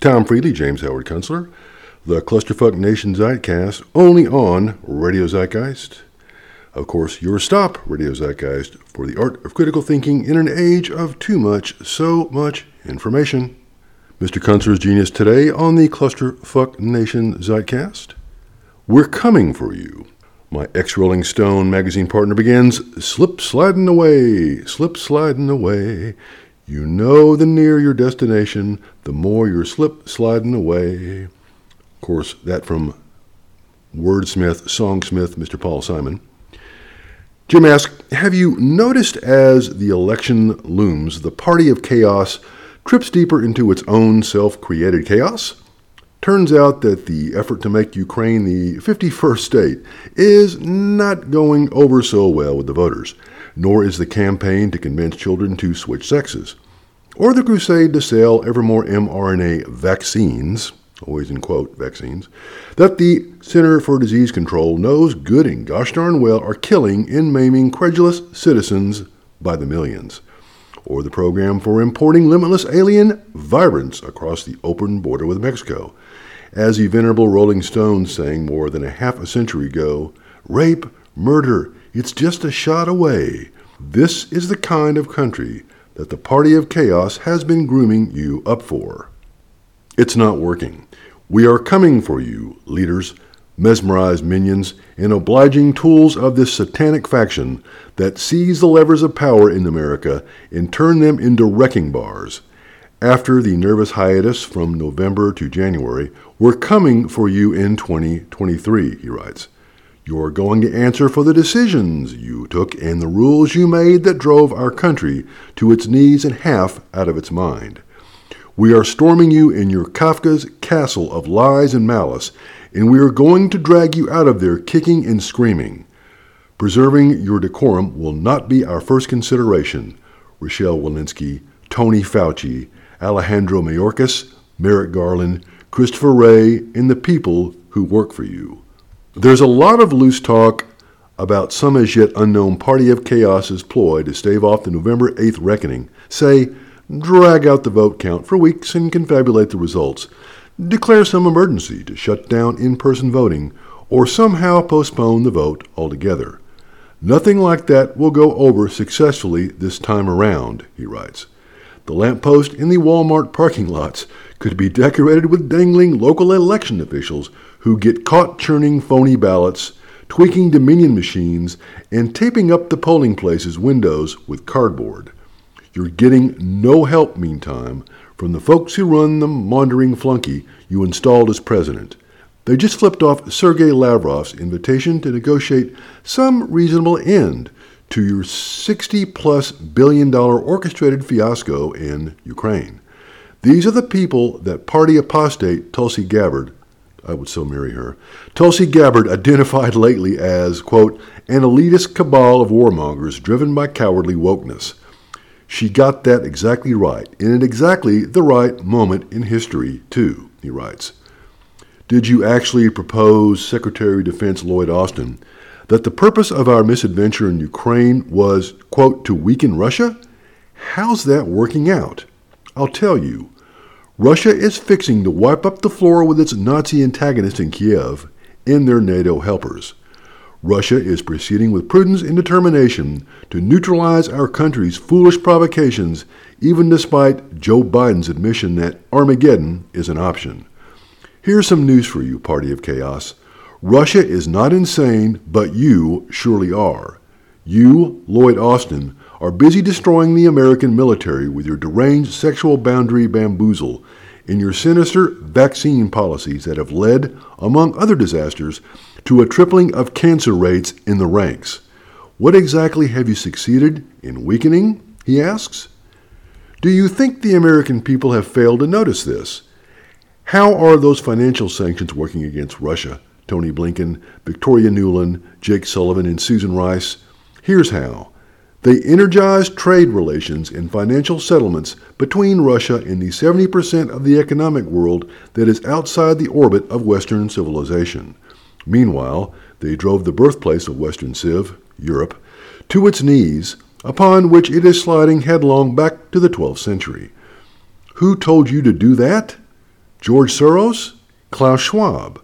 Tom Freely, James Howard Kunstler, the Clusterfuck Nation Zeitcast, only on Radio Zeitgeist. Of course, your stop, Radio Zeitgeist, for the art of critical thinking in an age of too much, so much information. Mr. Kunstler's Genius today on the Clusterfuck Nation Zeitcast. We're coming for you. My ex Rolling Stone magazine partner begins slip sliding away, slip sliding away. You know the nearer your destination, the more you're slip sliding away. Of course, that from wordsmith, songsmith, Mr. Paul Simon. Jim asks Have you noticed as the election looms, the party of chaos trips deeper into its own self created chaos? Turns out that the effort to make Ukraine the 51st state is not going over so well with the voters nor is the campaign to convince children to switch sexes, or the crusade to sell ever more mRNA vaccines, always in quote, vaccines, that the Center for Disease Control knows good and gosh darn well are killing and maiming credulous citizens by the millions, or the program for importing limitless alien vibrants across the open border with Mexico. As the venerable Rolling Stones sang more than a half a century ago, rape, murder, it's just a shot away. This is the kind of country that the party of chaos has been grooming you up for. It's not working. We are coming for you, leaders, mesmerized minions, and obliging tools of this satanic faction that seize the levers of power in America and turn them into wrecking bars. After the nervous hiatus from November to January, we're coming for you in 2023, he writes. You're going to answer for the decisions you took and the rules you made that drove our country to its knees and half out of its mind. We are storming you in your Kafka's castle of lies and malice, and we are going to drag you out of there kicking and screaming. Preserving your decorum will not be our first consideration. Rochelle Walensky, Tony Fauci, Alejandro Mayorkas, Merrick Garland, Christopher Wray, and the people who work for you. There's a lot of loose talk about some as yet unknown party of chaos's ploy to stave off the November 8th reckoning. Say, drag out the vote count for weeks and confabulate the results. Declare some emergency to shut down in person voting, or somehow postpone the vote altogether. Nothing like that will go over successfully this time around, he writes. The lamppost in the Walmart parking lots could be decorated with dangling local election officials who get caught churning phony ballots, tweaking Dominion machines, and taping up the polling places' windows with cardboard. You're getting no help, meantime, from the folks who run the maundering flunky you installed as president. They just flipped off Sergei Lavrov's invitation to negotiate some reasonable end to your 60 plus billion dollar orchestrated fiasco in Ukraine. These are the people that party apostate Tulsi Gabbard I would so marry her. Tulsi Gabbard identified lately as, quote, an elitist cabal of warmongers driven by cowardly wokeness. She got that exactly right, and at exactly the right moment in history, too, he writes. Did you actually propose, Secretary of Defense Lloyd Austin, that the purpose of our misadventure in Ukraine was, quote, to weaken Russia? How's that working out? I'll tell you. Russia is fixing to wipe up the floor with its Nazi antagonists in Kiev and their NATO helpers. Russia is proceeding with prudence and determination to neutralize our country's foolish provocations, even despite Joe Biden's admission that Armageddon is an option. Here's some news for you, Party of Chaos. Russia is not insane, but you surely are. You, Lloyd Austin, are busy destroying the American military with your deranged sexual boundary bamboozle and your sinister vaccine policies that have led, among other disasters, to a tripling of cancer rates in the ranks. What exactly have you succeeded in weakening? He asks. Do you think the American people have failed to notice this? How are those financial sanctions working against Russia? Tony Blinken, Victoria Nuland, Jake Sullivan, and Susan Rice. Here's how. They energized trade relations and financial settlements between Russia and the 70% of the economic world that is outside the orbit of Western civilization. Meanwhile, they drove the birthplace of Western Civ, Europe, to its knees, upon which it is sliding headlong back to the 12th century. Who told you to do that? George Soros? Klaus Schwab?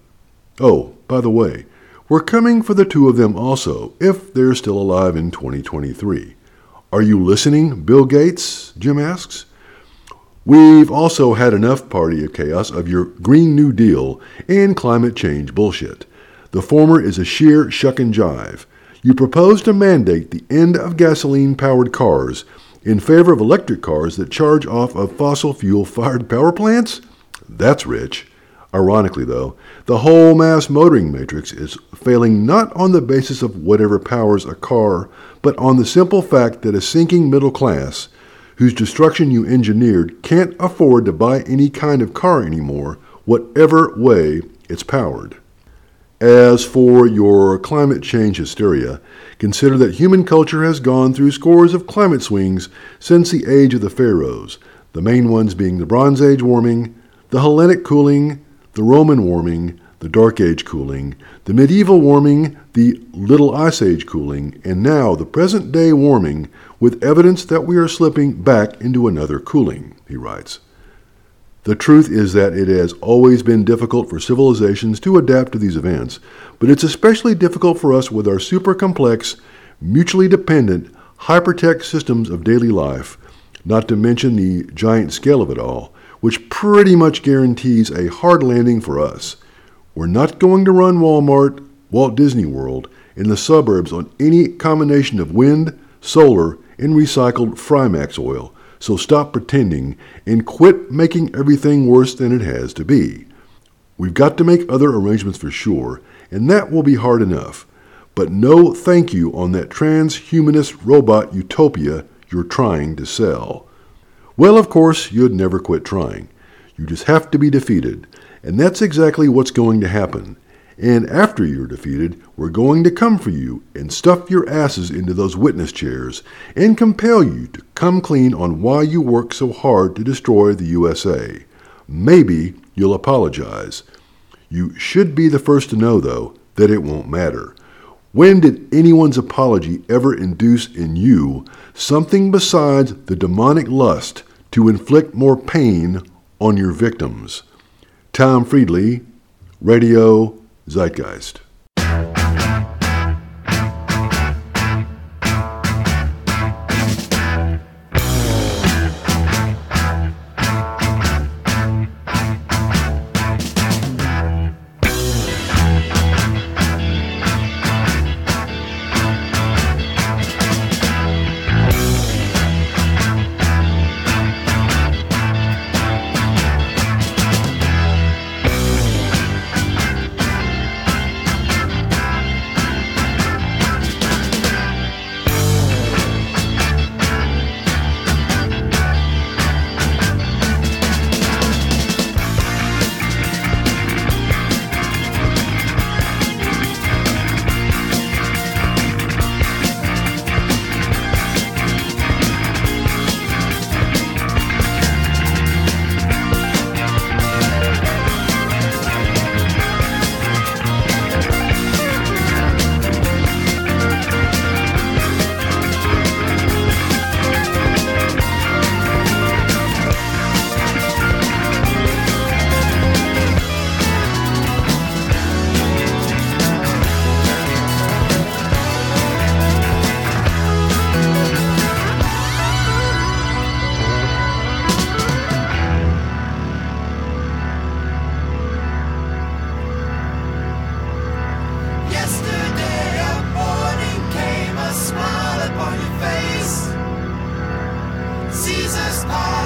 Oh, by the way, we're coming for the two of them also, if they're still alive in 2023. Are you listening, Bill Gates? Jim asks. We've also had enough party of chaos of your Green New Deal and climate change bullshit. The former is a sheer shuck and jive. You propose to mandate the end of gasoline powered cars in favor of electric cars that charge off of fossil fuel fired power plants? That's rich. Ironically, though, the whole mass motoring matrix is failing not on the basis of whatever powers a car, but on the simple fact that a sinking middle class, whose destruction you engineered, can't afford to buy any kind of car anymore, whatever way it's powered. As for your climate change hysteria, consider that human culture has gone through scores of climate swings since the age of the pharaohs, the main ones being the Bronze Age warming, the Hellenic cooling, the Roman warming, the Dark Age cooling, the medieval warming, the Little Ice Age cooling, and now the present day warming, with evidence that we are slipping back into another cooling, he writes. The truth is that it has always been difficult for civilizations to adapt to these events, but it's especially difficult for us with our super complex, mutually dependent, hypertech systems of daily life, not to mention the giant scale of it all, which pretty much guarantees a hard landing for us. We're not going to run Walmart, Walt Disney World, in the suburbs on any combination of wind, solar, and recycled Frymax oil, so stop pretending and quit making everything worse than it has to be. We've got to make other arrangements for sure, and that will be hard enough. But no thank you on that transhumanist robot utopia you're trying to sell. Well, of course, you'd never quit trying. You just have to be defeated. And that's exactly what's going to happen. And after you're defeated, we're going to come for you and stuff your asses into those witness chairs and compel you to come clean on why you worked so hard to destroy the USA. Maybe you'll apologize. You should be the first to know, though, that it won't matter. When did anyone's apology ever induce in you something besides the demonic lust to inflict more pain on your victims? Tom Friedley, Radio Zeitgeist. Caesar's pie.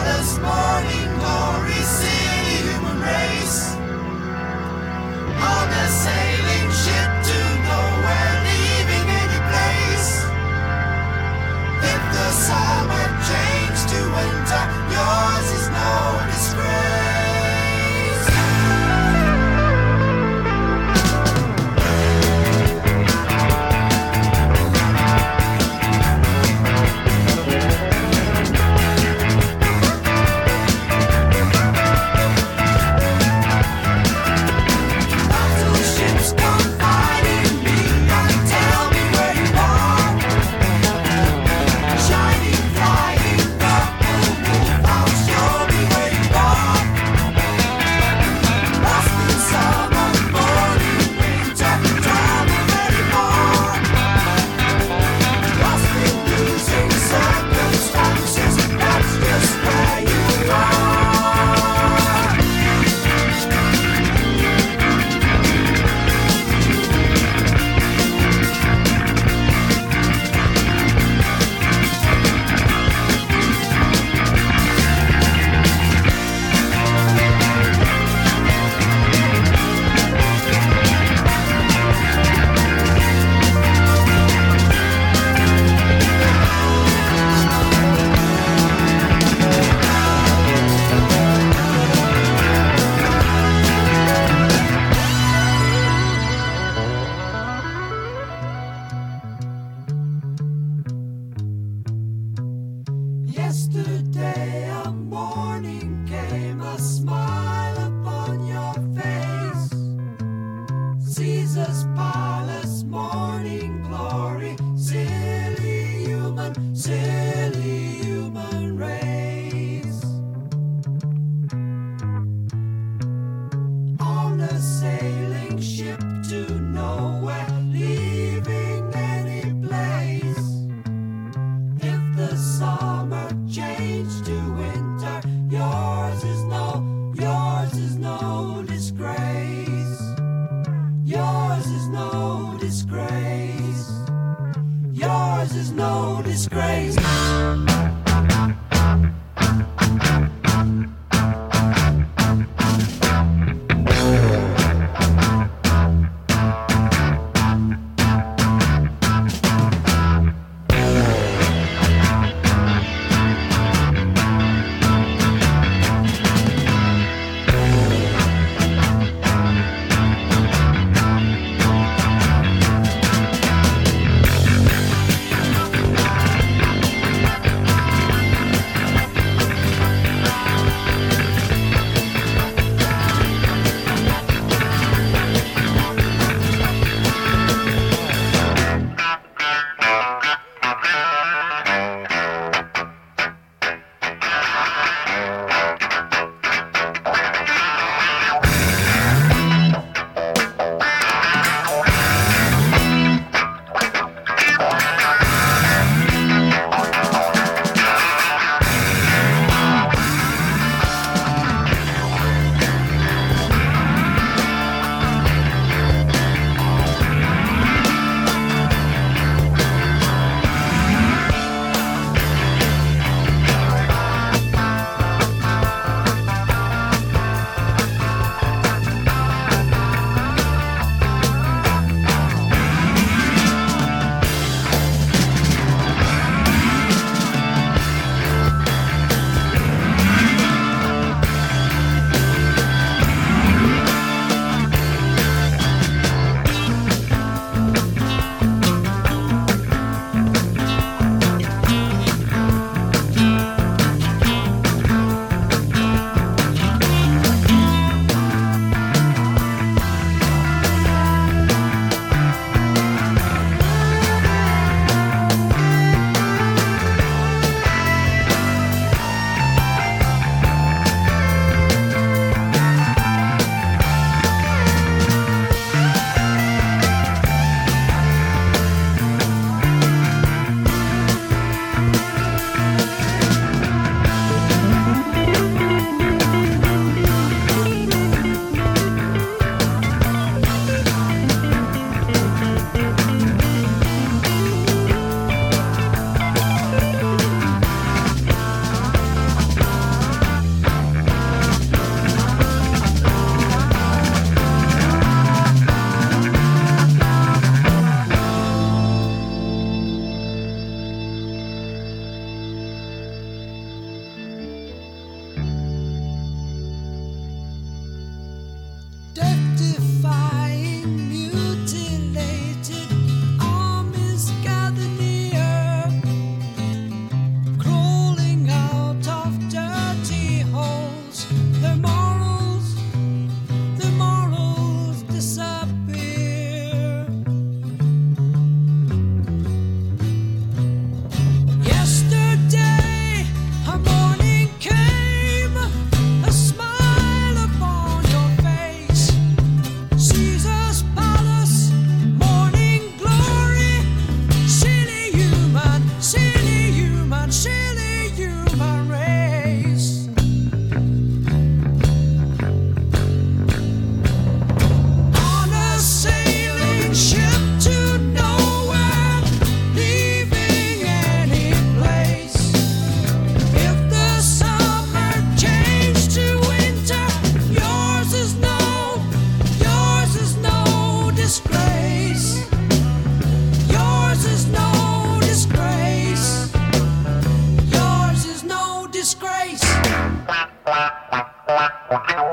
Wow.